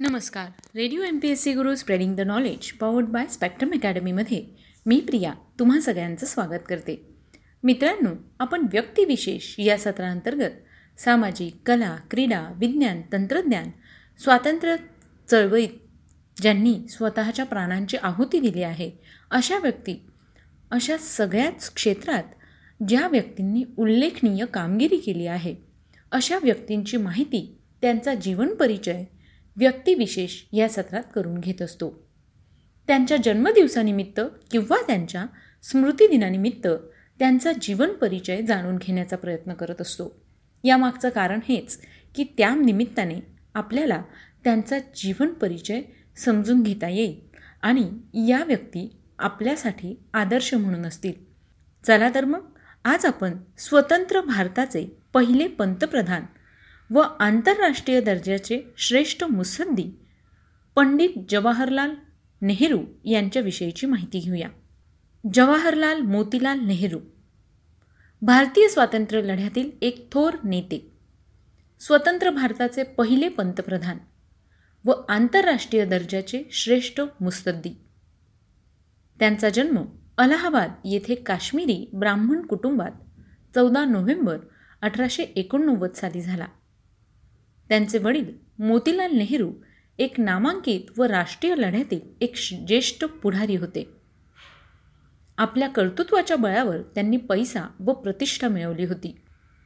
नमस्कार. Radio M P S C Guru spreading the knowledge powered by spectrum अकॅडमीमध्ये मी प्रिया तुम्हा सगळ्यांचं स्वागत करते. मित्रांनो आपण व्यक्तिविशेष या सत्रांतर्गत सामाजिक कला क्रीडा विज्ञान तंत्रज्ञान स्वातंत्र्य चळवळीत ज्यांनी स्वतःच्या प्राणांची आहुती दिली आहे अशा व्यक्ती अशा सगळ्याच क्षेत्रात ज्या व्यक्तींनी उल्लेखनीय कामगिरी केली आहे अशा व्यक्तींची माहिती त्यांचा जीवन परिचय व्यक्तिविशेष या सत्रात करून घेत असतो. त्यांच्या जन्मदिवसानिमित्त किंवा त्यांच्या स्मृतिदिनानिमित्त त्यांचा जीवन परिचय जाणून घेण्याचा प्रयत्न करत असतो. यामागचं कारण हेच की त्या निमित्ताने आपल्याला त्यांचा जीवन परिचय समजून घेता येईल आणि या व्यक्ती आपल्यासाठी आदर्श म्हणून असतील. चला तर मग आज आपण स्वतंत्र भारताचे पहिले पंतप्रधान व आंतरराष्ट्रीय दर्जाचे श्रेष्ठ मुसद्दी पंडित जवाहरलाल नेहरू यांच्याविषयीची माहिती घेऊया. जवाहरलाल मोतीलाल नेहरू. भारतीय स्वातंत्र्य लढ्यातील एक थोर नेते. स्वतंत्र भारताचे पहिले पंतप्रधान व आंतरराष्ट्रीय दर्जाचे श्रेष्ठ मुस्तद्दी त्यांचा जन्म अलाहाबाद येथे काश्मीरी ब्राह्मण कुटुंबात चौदा नोव्हेंबर अठराशे एकोणनव्वद साली झाला. त्यांचे वडील मोतीलाल नेहरू एक नामांकित व राष्ट्रीय लढ्यातील एक ज्येष्ठ पुढारी होते. आपल्या कर्तृत्वाच्या बळावर त्यांनी पैसा व प्रतिष्ठा मिळवली होती.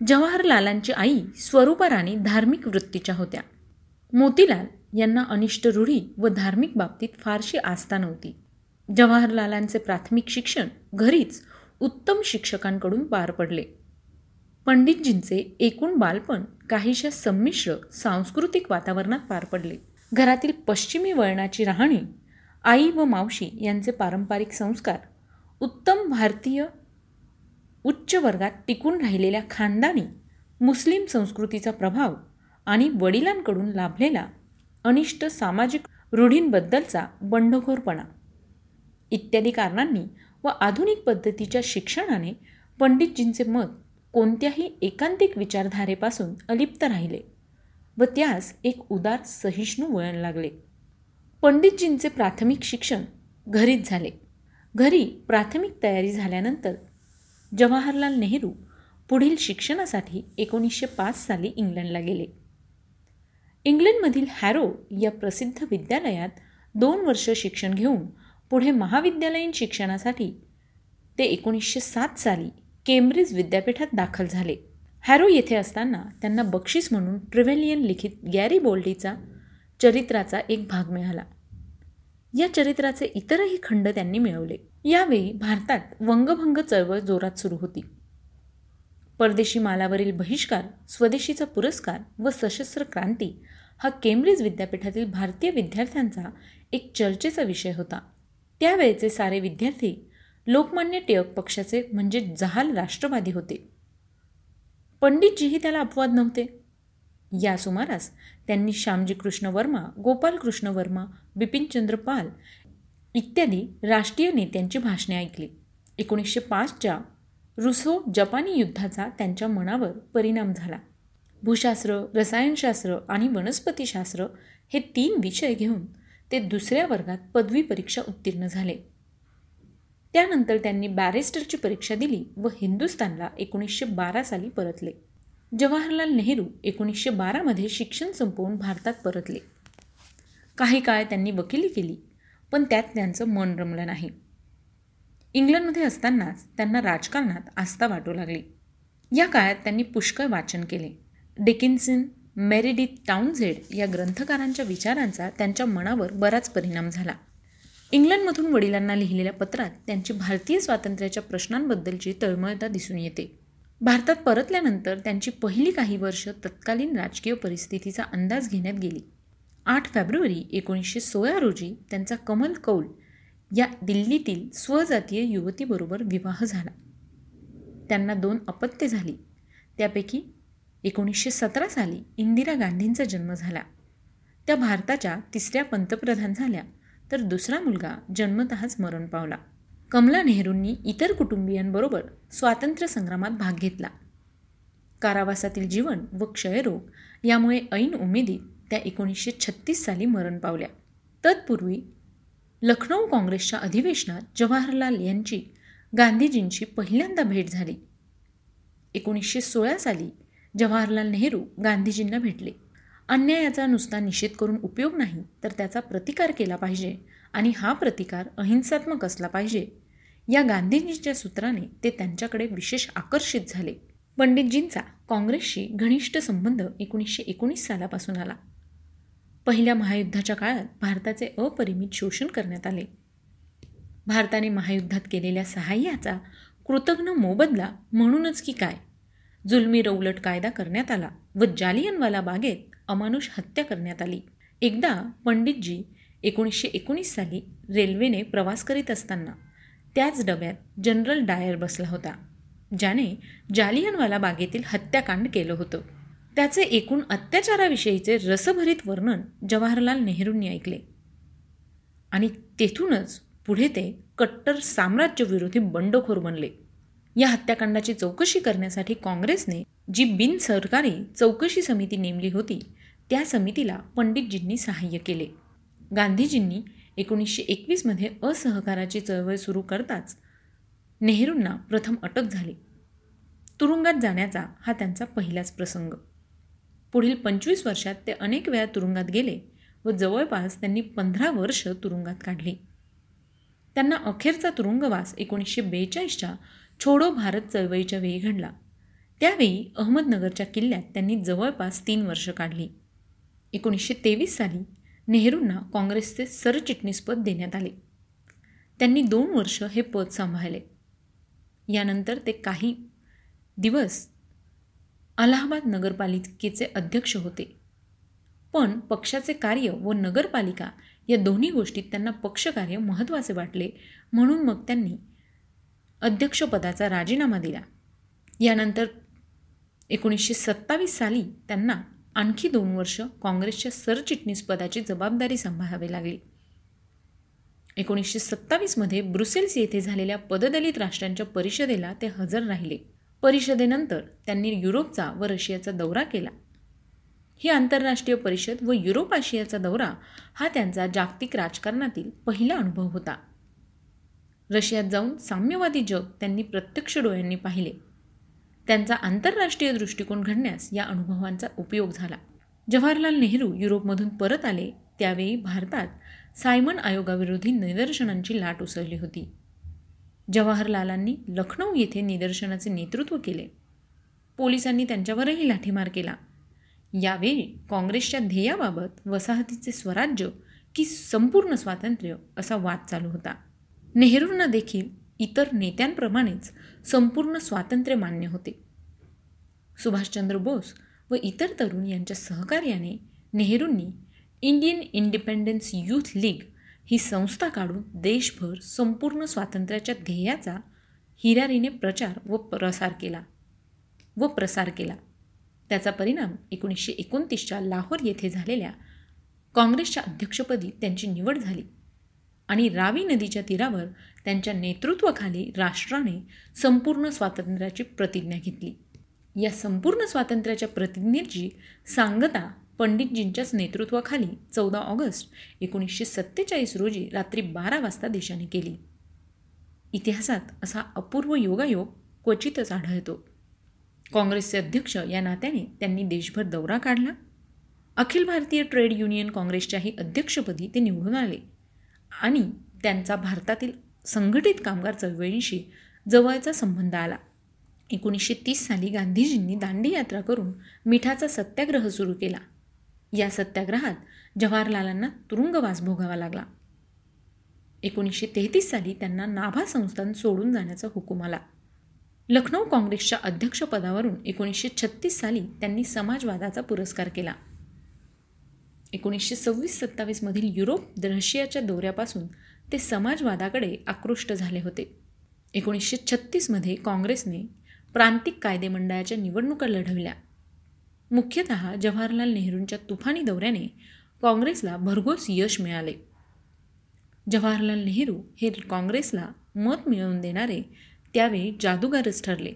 जवाहरलालांची आई स्वरूपा राणी धार्मिक वृत्तीच्या होत्या. मोतीलाल यांना अनिष्ट रूढी व धार्मिक बाबतीत फारशी आस्था नव्हती. जवाहरलालांचे प्राथमिक शिक्षण घरीच उत्तम शिक्षकांकडून पार पडले. पंडितजींचे एकूण बालपण काहीशा संमिश्र सांस्कृतिक वातावरणात पार पडले. घरातील पश्चिमी वळणाची राहणी आई व मावशी यांचे पारंपरिक संस्कार उत्तम भारतीय उच्च वर्गात टिकून राहिलेल्या खानदानी मुस्लिम संस्कृतीचा प्रभाव आणि वडिलांकडून लाभलेला अनिष्ट सामाजिक रूढींबद्दलचा बंडखोरपणा. इत्यादी कारणांनी व आधुनिक पद्धतीच्या शिक्षणाने पंडितजींचे मत कोणत्याही एकांतिक विचारधारेपासून अलिप्त राहिले व त्यास एक उदार सहिष्णू वळण लागले. पंडितजींचे प्राथमिक शिक्षण घरीच झाले. घरी प्राथमिक तयारी झाल्यानंतर जवाहरलाल नेहरू पुढील शिक्षणासाठी एकोणीसशे पाच साली इंग्लंडला गेले. इंग्लंडमधील हॅरो या प्रसिद्ध विद्यालयात दोन वर्ष शिक्षण घेऊन पुढे महाविद्यालयीन शिक्षणासाठी ते एकोणीसशे सात साली केम्ब्रिज विद्यापीठात दाखल झाले. हॅरो येथे असताना त्यांना बक्षीस म्हणून ट्रिव्हेलियन लिखित गॅरी बोल्डीचा चरित्राचा एक भाग मिळाला. या चरित्राचे इतरही खंड त्यांनी मिळवले. यावेळी भारतात वंगभंग चळवळ जोरात सुरू होती. परदेशी मालावरील बहिष्कार स्वदेशीचा पुरस्कार व सशस्त्र क्रांती हा केम्ब्रिज विद्यापीठातील भारतीय विद्यार्थ्यांचा एक चर्चेचा विषय होता. त्यावेळेचे सारे विद्यार्थी लोकमान्य टिळक पक्षाचे म्हणजे जहाल राष्ट्रवादी होते. पंडितजीही त्याला अपवाद नव्हते. या सुमारास त्यांनी श्यामजी कृष्ण वर्मा गोपाल कृष्ण वर्मा बिपिनचंद्र पाल इत्यादी राष्ट्रीय नेत्यांची भाषणे ऐकली. एकोणीसशे पाचच्या रुसो जपानी युद्धाचा त्यांच्या मनावर परिणाम झाला. भूशास्त्र रसायनशास्त्र आणि वनस्पतीशास्त्र हे तीन विषय घेऊन ते दुसऱ्या वर्गात पदवी परीक्षा उत्तीर्ण झाले. त्यानंतर त्यांनी बॅरिस्टरची परीक्षा दिली व हिंदुस्थानला एकोणीसशे बारा साली परतले. जवाहरलाल नेहरू एकोणीसशे बारामध्ये शिक्षण संपवून भारतात परतले. काही काळ त्यांनी वकिली केली पण त्यात त्यांचं मन रमलं नाही. इंग्लंडमध्ये असतानाच त्यांना राजकारणात आस्था वाटू लागली. या काळात त्यांनी पुष्कळ वाचन केले. डिकिन्सन मेरिडिथ टाउनझेड या ग्रंथकारांच्या विचारांचा त्यांच्या मनावर बराच परिणाम झाला. इंग्लंडमधून वडिलांना लिहिलेल्या पत्रात त्यांची भारतीय स्वातंत्र्याच्या प्रश्नांबद्दलची तळमळता दिसून येते. भारतात परतल्यानंतर त्यांची पहिली काही वर्ष तत्कालीन राजकीय परिस्थितीचा अंदाज घेण्यात गेली. आठ फेब्रुवारी एकोणीसशे सोळा रोजी त्यांचा कमल कौल या दिल्लीतील स्वजातीय युवतीबरोबर विवाह झाला. त्यांना दोन अपत्ये झाली. त्यापैकी एकोणीसशे सतरा साली इंदिरा गांधींचा जन्म झाला. त्या भारताच्या तिसऱ्या पंतप्रधान झाल्या. तर दुसरा मुलगा जन्मतःच मरण पावला. कमला नेहरूंनी इतर कुटुंबियांबरोबर स्वातंत्र्य संग्रामात भाग घेतला. कारावासातील जीवन व क्षयरोग यामुळे ऐन उमेदीत त्या एकोणीसशे छत्तीस साली मरण पावल्या. तत्पूर्वी लखनौ काँग्रेसच्या अधिवेशनात जवाहरलाल यांची गांधीजींची पहिल्यांदा भेट झाली. एकोणीसशे सोळा साली जवाहरलाल नेहरू गांधीजींना भेटले. अन्यायाचा नुसता निषेध करून उपयोग नाही तर त्याचा प्रतिकार केला पाहिजे आणि हा प्रतिकार अहिंसात्मक असला पाहिजे. या गांधीजींच्या सूत्राने ते त्यांच्याकडे विशेष आकर्षित झाले. पंडितजींचा काँग्रेसशी घनिष्ठ संबंध एकोणीसशे एकोणीस सालापासून आला. पहिल्या महायुद्धाच्या काळात भारताचे अपरिमित शोषण करण्यात आले. भारताने महायुद्धात केलेल्या सहाय्याचा कृतज्ञ मोबदला म्हणूनच की काय? जुलमी रौलट कायदा करण्यात आला व जालियनवाला बागेत अमानुष हत्या करण्यात आली. एकदा पंडितजी एकोणीसशे एकोणीस साली रेल्वेने प्रवास करीत असताना त्याच डब्यात जनरल डायर बसला होता ज्याने जालियनवाला बागेतील हत्याकांड केलं होतं. त्याचे एकूण अत्याचाराविषयीचे रसभरीत वर्णन जवाहरलाल नेहरूंनी ऐकले. आणि तेथूनच पुढे ते कट्टर साम्राज्यविरोधी बंडखोर बनले. या हत्याकांडाची चौकशी करण्यासाठी काँग्रेसने जी बिनसरकारी चौकशी समिती नेमली होती त्या समितीला पंडितजींनी सहाय्य केले. गांधीजींनी एकोणीसशे एकवीसमध्ये असहकाराची चळवळ सुरू करताच नेहरूंना प्रथम अटक झाली. तुरुंगात जाण्याचा हा त्यांचा पहिलाच प्रसंग. पुढील पंचवीस वर्षात ते अनेक वेळा तुरुंगात गेले व जवळपास त्यांनी पंधरा वर्ष तुरुंगात काढली. त्यांना अखेरचा तुरुंगवास एकोणीसशे बेचाळीसच्या छोडो भारत चळवळीच्या वेळी घडला. त्यावेळी अहमदनगरच्या किल्ल्यात त्यांनी जवळपास तीन वर्ष काढली. एकोणीसशे तेवीस साली नेहरूंना काँग्रेसचे सरचिटणीसपद देण्यात आले. त्यांनी दोन वर्ष हे पद सांभाळले. यानंतर ते काही दिवस अलाहाबाद नगरपालिकेचे अध्यक्ष होते. पण पक्षाचे कार्य व नगरपालिका या दोन्ही गोष्टीत त्यांना पक्षकार्य महत्त्वाचे वाटले म्हणून मग त्यांनी अध्यक्षपदाचा राजीनामा दिला. यानंतर एकोणीसशे सत्तावीस साली त्यांना आणखी दोन वर्ष काँग्रेसच्या सरचिटणीसपदाची जबाबदारी सांभाळावी लागली. एकोणीसशे सत्तावीसमध्ये ब्रुसेल्स येथे झालेल्या पददलित राष्ट्रांच्या परिषदेला ते हजर राहिले. परिषदेनंतर त्यांनी युरोपचा व रशियाचा दौरा केला. ही आंतरराष्ट्रीय परिषद व युरोप आशियाचा दौरा हा त्यांचा जागतिक राजकारणातील पहिला अनुभव होता. रशियात जाऊन साम्यवादी जग त्यांनी प्रत्यक्ष डोळ्यांनी पाहिले. त्यांचा आंतरराष्ट्रीय दृष्टिकोन घडण्यास या अनुभवांचा उपयोग झाला. जवाहरलाल नेहरू युरोपमधून परत आले त्यावेळी भारतात सायमन आयोगाविरोधी निदर्शनांची लाट उसळली होती. जवाहरलालांनी लखनौ येथे निदर्शनाचे नेतृत्व केले. पोलिसांनी त्यांच्यावरही लाठीमार केला. यावेळी काँग्रेसच्या ध्येयाबाबत वसाहतीचे स्वराज्य की संपूर्ण स्वातंत्र्य असा वाद चालू होता. नेहरूंना देखील इतर नेत्यांप्रमाणेच संपूर्ण स्वातंत्र्य मान्य होते. सुभाषचंद्र बोस व इतर तरुण यांच्या सहकार्याने नेहरूंनी इंडियन इंडिपेंडन्स यूथ लीग ही संस्था काढून देशभर संपूर्ण स्वातंत्र्याच्या ध्येयाचा हिरारीने प्रचार व प्रसार केला व प्रसार केला. त्याचा परिणाम एकोणीसशे एकोणतीसच्या लाहोर येथे झालेल्या काँग्रेसच्या अध्यक्षपदी त्यांची निवड झाली. आणि रावी नदीच्या तीरावर त्यांच्या नेतृत्वाखाली राष्ट्राने संपूर्ण स्वातंत्र्याची प्रतिज्ञा घेतली. या संपूर्ण स्वातंत्र्याच्या प्रतिज्ञेची सांगता पंडितजींच्याच नेतृत्वाखाली चौदा ऑगस्ट एकोणीसशे सत्तेचाळीस रोजी रात्री बारा वाजता देशाने केली. इतिहासात असा अपूर्व योगायोग क्वचितच आढळतो. काँग्रेसचे अध्यक्ष या नात्याने त्यांनी देशभर दौरा काढला. अखिल भारतीय ट्रेड युनियन काँग्रेसच्याही अध्यक्षपदी ते निवडून आले. आणि त्यांचा भारतातील संघटित कामगार चळवळींशी जवळचा संबंध आला. एकोणीसशे तीस साली गांधीजींनी दांडी यात्रा करून मिठाचा सत्याग्रह सुरू केला. या सत्याग्रहात जवाहरलालांना तुरुंगवास भोगावा लागला. एकोणीसशे तेहतीस साली त्यांना नाभा संस्थान सोडून जाण्याचा हुकूम आला. लखनौ काँग्रेसच्या अध्यक्षपदावरून एकोणीसशे छत्तीस साली त्यांनी समाजवादाचा पुरस्कार केला. एकोणीसशे सव्वीस सत्तावीसमधील युरोप रशियाच्या दौऱ्यापासून ते समाजवादाकडे आकृष्ट झाले होते. एकोणीसशे छत्तीसमध्ये काँग्रेसने प्रांतिक कायदेमंडळाच्या निवडणुका लढवल्या. मुख्यतः जवाहरलाल नेहरूंच्या तुफानी दौऱ्याने काँग्रेसला भरघोस यश मिळाले. जवाहरलाल नेहरू हे काँग्रेसला मत मिळवून देणारे त्यावेळी जादूगारच ठरले.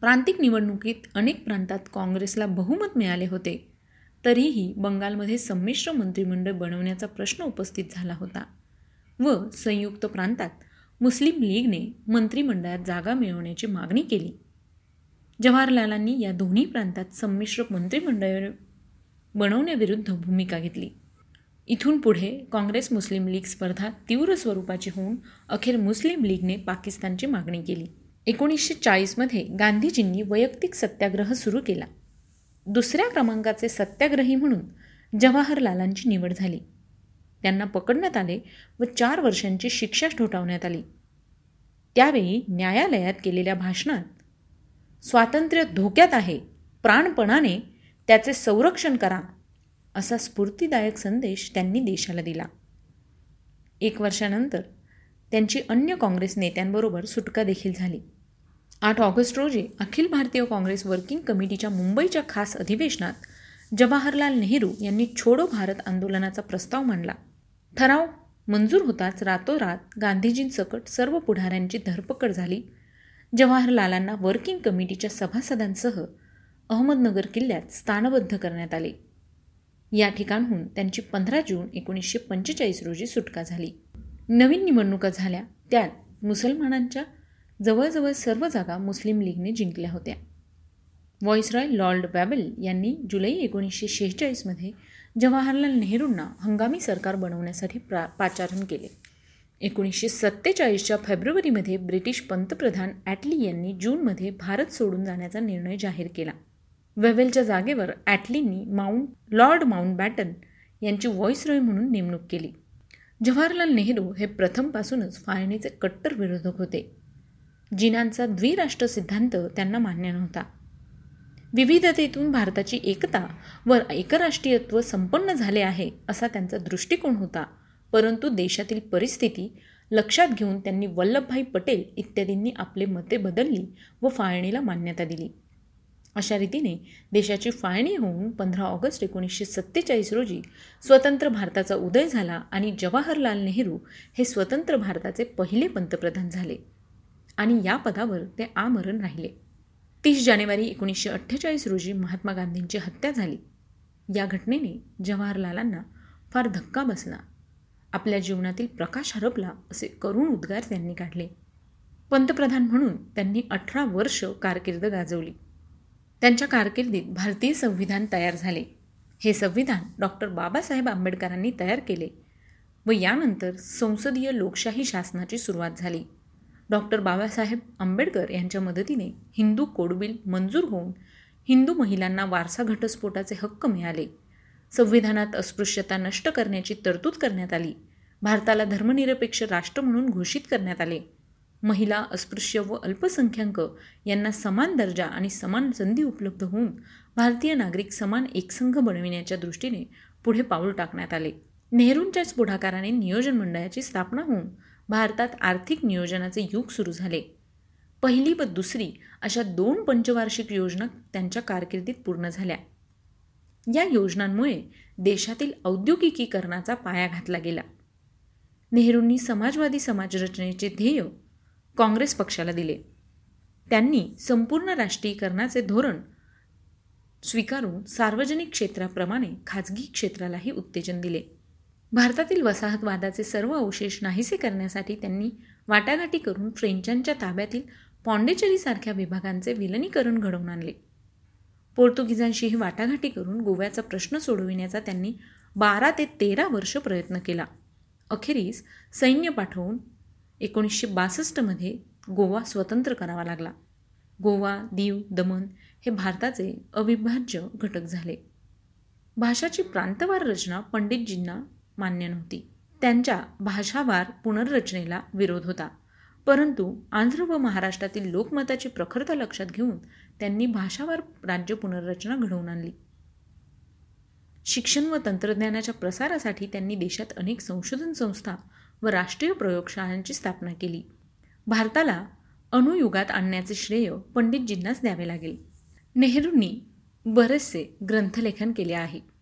प्रांतिक निवडणुकीत अनेक प्रांतात काँग्रेसला बहुमत मिळाले होते. तरीही बंगालमध्ये संमिश्र मंत्रिमंडळ बनवण्याचा प्रश्न उपस्थित झाला होता व संयुक्त प्रांतात मुस्लिम लीगने मंत्रिमंडळात जागा मिळवण्याची मागणी केली. जवाहरलालांनी या दोन्ही प्रांतात संमिश्र मंत्रिमंडळ बनवण्याविरुद्ध भूमिका घेतली. इथून पुढे काँग्रेस मुस्लिम लीग स्पर्धा तीव्र स्वरूपाची होऊन अखेर मुस्लिम लीगने पाकिस्तानची मागणी केली. एकोणीसशे चाळीसमध्ये गांधीजींनी वैयक्तिक सत्याग्रह सुरू केला. दुसऱ्या क्रमांकाचे सत्याग्रही म्हणून जवाहरलालांची निवड झाली. त्यांना पकडण्यात आले व चार वर्षांची शिक्षा ठोठावण्यात आली. त्यावेळी न्यायालयात केलेल्या भाषणात स्वातंत्र्य धोक्यात आहे प्राणपणाने त्याचे संरक्षण करा असा स्फूर्तीदायक संदेश त्यांनी देशाला दिला. एक वर्षानंतर त्यांची अन्य काँग्रेस नेत्यांबरोबर सुटका देखील झाली. आठ ऑगस्ट रोजी अखिल भारतीय काँग्रेस वर्किंग कमिटीच्या मुंबईच्या खास अधिवेशनात जवाहरलाल नेहरू यांनी छोडो भारत आंदोलनाचा प्रस्ताव मांडला. ठराव मंजूर होताच रातोरात गांधीजींसकट सर्व पुढाऱ्यांची धरपकड झाली. जवाहरलालांना वर्किंग कमिटीच्या सभासदांसह अहमदनगर किल्ल्यात स्थानबद्ध करण्यात आले. या ठिकाणहून त्यांची पंधरा जून एकोणीसशे पंचेचाळीस रोजी सुटका झाली. नवीन निवडणुका झाल्या. त्यात मुसलमानांच्या जवळजवळ सर्व जागा मुस्लिम लीगने जिंकल्या होत्या. व्हॉइसरॉय लॉर्ड बॅबल यांनी जुलै एकोणीसशे शेहेचाळीसमध्ये जवाहरलाल नेहरूंना हंगामी सरकार बनवण्यासाठी प्रा पाचारण केले. एकोणीसशे सत्तेचाळीसच्या फेब्रुवारीमध्ये ब्रिटिश पंतप्रधान ॲटली यांनी जूनमध्ये भारत सोडून जाण्याचा निर्णय जाहीर केला. वेवेलच्या जागेवर ॲटलींनी माउंट लॉर्ड माउंट बॅटन यांची व्हॉइसरॉय म्हणून नेमणूक केली. जवाहरलाल नेहरू हे प्रथमपासूनच फाळणीचे कट्टर विरोधक होते. जिनांचा द्विराष्ट्र सिद्धांत त्यांना मान्य नव्हता. विविधतेतून भारताची एकता व एकराष्ट्रीयत्व संपन्न झाले आहे असा त्यांचा दृष्टिकोन होता. परंतु देशातील परिस्थिती लक्षात घेऊन त्यांनी वल्लभभाई पटेल इत्यादींनी आपले मते बदलली व फाळणीला मान्यता दिली. अशा रीतीने देशाची फाळणी होऊन पंधरा ऑगस्ट एकोणीसशे सत्तेचाळीस रोजी स्वतंत्र भारताचा उदय झाला आणि जवाहरलाल नेहरू हे स्वतंत्र भारताचे पहिले पंतप्रधान झाले. आणि या पदावर ते आमरण राहिले. तीस जानेवारी एकोणीसशे अठ्ठेचाळीस रोजी महात्मा गांधींची हत्या झाली. या घटनेने जवाहरलालांना फार धक्का बसला. आपल्या जीवनातील प्रकाश हरपला असे करुण उद्गार त्यांनी काढले. पंतप्रधान म्हणून त्यांनी अठरा वर्ष कारकीर्द गाजवली. त्यांच्या कारकिर्दीत भारतीय संविधान तयार झाले. हे संविधान डॉक्टर बाबासाहेब आंबेडकरांनी तयार केले व यानंतर संसदीय लोकशाही शासनाची सुरुवात झाली. डॉक्टर बाबासाहेब आंबेडकर यांच्या मदतीने हिंदू कोडबिल मंजूर होऊन हिंदू महिलांना वारसा घटस्फोटाचे हक्क मिळाले. संविधानात अस्पृश्यता नष्ट करण्याची तरतूद करण्यात आली. भारताला धर्मनिरपेक्ष राष्ट्र म्हणून घोषित करण्यात आले. महिला अस्पृश्य व अल्पसंख्याक यांना समान दर्जा आणि समान संधी उपलब्ध होऊन भारतीय नागरिक समान एकसंघ बनविण्याच्या दृष्टीने पुढे पाऊल टाकण्यात आले. नेहरूंच्याच पुढाकाराने नियोजन मंडळाची स्थापना होऊन भारतात आर्थिक नियोजनाचे युग सुरू झाले. पहिली व दुसरी अशा दोन पंचवार्षिक योजना त्यांच्या कारकिर्दीत पूर्ण झाल्या. या योजनांमुळे देशातील औद्योगिकीकरणाचा पाया घातला गेला. नेहरूंनी समाजवादी समाजरचनेचे ध्येय काँग्रेस पक्षाला दिले. त्यांनी संपूर्ण राष्ट्रीयकरणाचे धोरण स्वीकारून सार्वजनिक क्षेत्राप्रमाणे खाजगी क्षेत्रालाही उत्तेजन दिले. भारतातील वसाहतवादाचे सर्व अवशेष नाहीसे करण्यासाठी त्यांनी वाटाघाटी करून फ्रेंचांच्या ताब्यातील पॉंडेचेरीसारख्या विभागांचे विलनीकरण घडवून आणले. पोर्तुगीजांशीही वाटाघाटी करून गोव्याचा प्रश्न सोडविण्याचा त्यांनी बारा ते तेरा वर्ष प्रयत्न केला. अखेरीस सैन्य पाठवून एकोणीसशे बासष्टमध्ये गोवा स्वतंत्र करावा लागला. गोवा दीव दमन हे भारताचे अविभाज्य घटक झाले. भाषाची प्रांतवार रचना पंडितजींना मान्य नव्हती. त्यांच्या भाषावार पुनर्रचनेला विरोध होता. परंतु आंध्र व महाराष्ट्रातील लोकमताची प्रखरता लक्षात घेऊन त्यांनी भाषावार राज्य पुनर्रचना घडवून आणली. शिक्षण व तंत्रज्ञानाच्या प्रसारासाठी त्यांनी देशात अनेक संशोधन संस्था व राष्ट्रीय प्रयोगशाळांची स्थापना केली. भारताला अणुयुगात आणण्याचे श्रेय पंडितजींनाच द्यावे लागेल. नेहरूंनी बरेचसे ग्रंथलेखन केले आहे.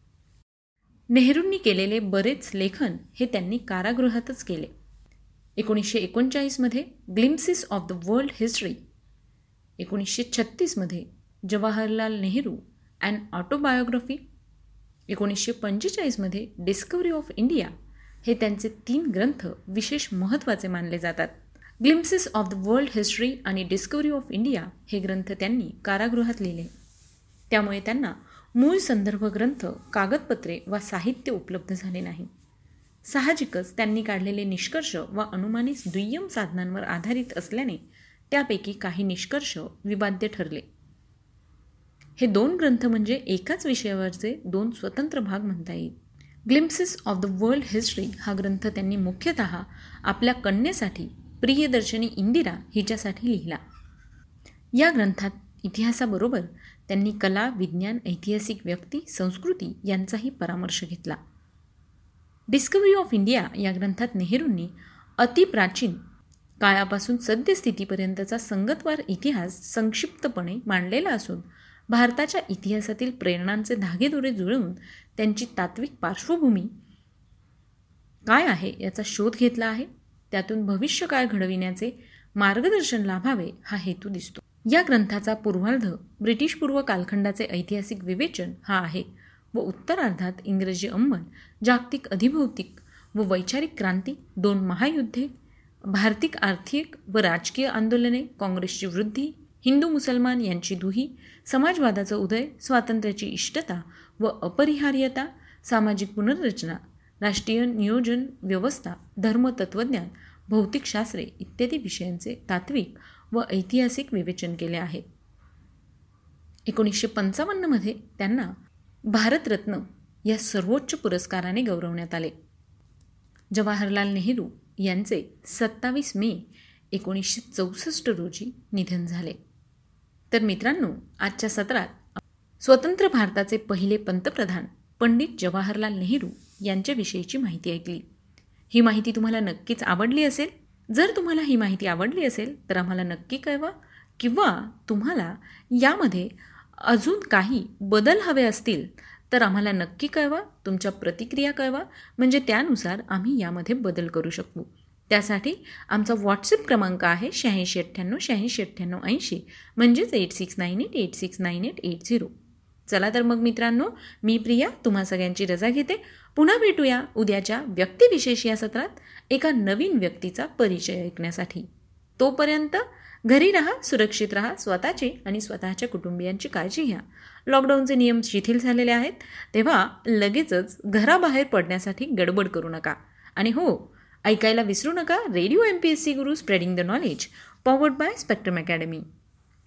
नेहरूंनी केलेले बरेच लेखन हे त्यांनी कारागृहातच केले. एकोणीसशे एकोणचाळीसमध्ये glimpses of the world history एकोणीसशे छत्तीसमध्ये जवाहरलाल नेहरू अँड ऑटोबायोग्राफी एकोणीसशे पंचेचाळीसमध्ये डिस्कवरी ऑफ इंडिया हे त्यांचे तीन ग्रंथ विशेष महत्त्वाचे मानले जातात. Glimpses of the world history आणि डिस्कवरी ऑफ इंडिया हे ग्रंथ त्यांनी कारागृहात लिहिले. त्यामुळे त्यांना मूळ संदर्भ ग्रंथ कागदपत्रे वा साहित्य उपलब्ध झाले नाही. साहजिकच त्यांनी काढलेले निष्कर्ष व अनुमानित दुय्यम साधनांवर आधारित असल्याने त्यापैकी काही निष्कर्ष विवाद्य ठरले. हे दोन ग्रंथ म्हणजे एकाच विषयावरचे दोन स्वतंत्र भाग म्हणता येईल. Glimpses of the world history हा ग्रंथ त्यांनी मुख्यतः आपल्या कन्येसाठी प्रियदर्शनी इंदिरा हिच्यासाठी लिहिला. या ग्रंथात इतिहासाबरोबर त्यांनी कला विज्ञान ऐतिहासिक व्यक्ती संस्कृती यांचाही परामर्श घेतला. डिस्कवरी ऑफ इंडिया या ग्रंथात नेहरूंनी अतिप्राचीन काळापासून सद्यस्थितीपर्यंतचा संगतवार इतिहास संक्षिप्तपणे मांडलेला असून भारताच्या इतिहासातील प्रेरणांचे धागेदोरे जुळवून त्यांची तात्विक पार्श्वभूमी काय आहे याचा शोध घेतला आहे. त्यातून भविष्य काय घडविण्याचे मार्गदर्शन लाभावे हा हेतू दिसतो. या ग्रंथाचा पूर्वार्ध ब्रिटिशपूर्व कालखंडाचे ऐतिहासिक विवेचन हा आहे व उत्तरार्धात इंग्रजी अंमल जागतिक अधिभौतिक व वैचारिक क्रांती दोन महायुद्धे भारतीक आर्थिक व राजकीय आंदोलने काँग्रेसची वृद्धी हिंदू मुसलमान यांची दुही समाजवादाचा उदय स्वातंत्र्याची इष्टता व अपरिहार्यता सामाजिक पुनर्रचना राष्ट्रीय नियोजन व्यवस्था धर्मतत्वज्ञान भौतिकशास्त्रे इत्यादी विषयांचे तात्विक व ऐतिहासिक विवेचन केले आहे. एकोणीसशे पंचावन्नमध्ये त्यांना भारतरत्न या सर्वोच्च पुरस्काराने गौरवण्यात आले. जवाहरलाल नेहरू यांचे सत्तावीस मे एकोणीसशे चौसष्ट रोजी निधन झाले. तर मित्रांनो आजच्या सत्रात स्वतंत्र भारताचे पहिले पंतप्रधान पंडित जवाहरलाल नेहरू यांच्याविषयीची माहिती ऐकली. ही माहिती तुम्हाला नक्कीच आवडली असेल जर तुम्हाला ही माहिती आवडली असेल तर आम्हाला नक्की कळवा किंवा तुम्हाला यामध्ये अजून काही बदल हवे असतील तर आम्हाला नक्की कळवा तुमच्या प्रतिक्रिया कळवा. म्हणजे त्यानुसार आम्ही यामध्ये बदल करू शकू. त्यासाठी आमचा व्हॉट्सअप क्रमांक आहे शहाऐंशी अठ्ठ्याण्णव शहाऐंशी अठ्ठ्याण्णव ऐंशी. म्हणजेच eight six nine eight eight six nine eight eight zero चला तर मग मित्रांनो मी प्रिया तुम्हा सगळ्यांची रजा घेते. पुन्हा भेटूया उद्याच्या व्यक्तिविशेष या सत्रात एका नवीन व्यक्तीचा परिचय ऐकण्यासाठी. तोपर्यंत घरी राहा सुरक्षित राहा स्वतःची आणि स्वतःच्या कुटुंबियांची काळजी घ्या. लॉकडाऊनचे नियम शिथिल झालेले आहेत तेव्हा लगेचच घराबाहेर पडण्यासाठी गडबड करू नका. आणि हो ऐकायला विसरू नका radio M P S C Guru spreading the knowledge powered by Spectrum academy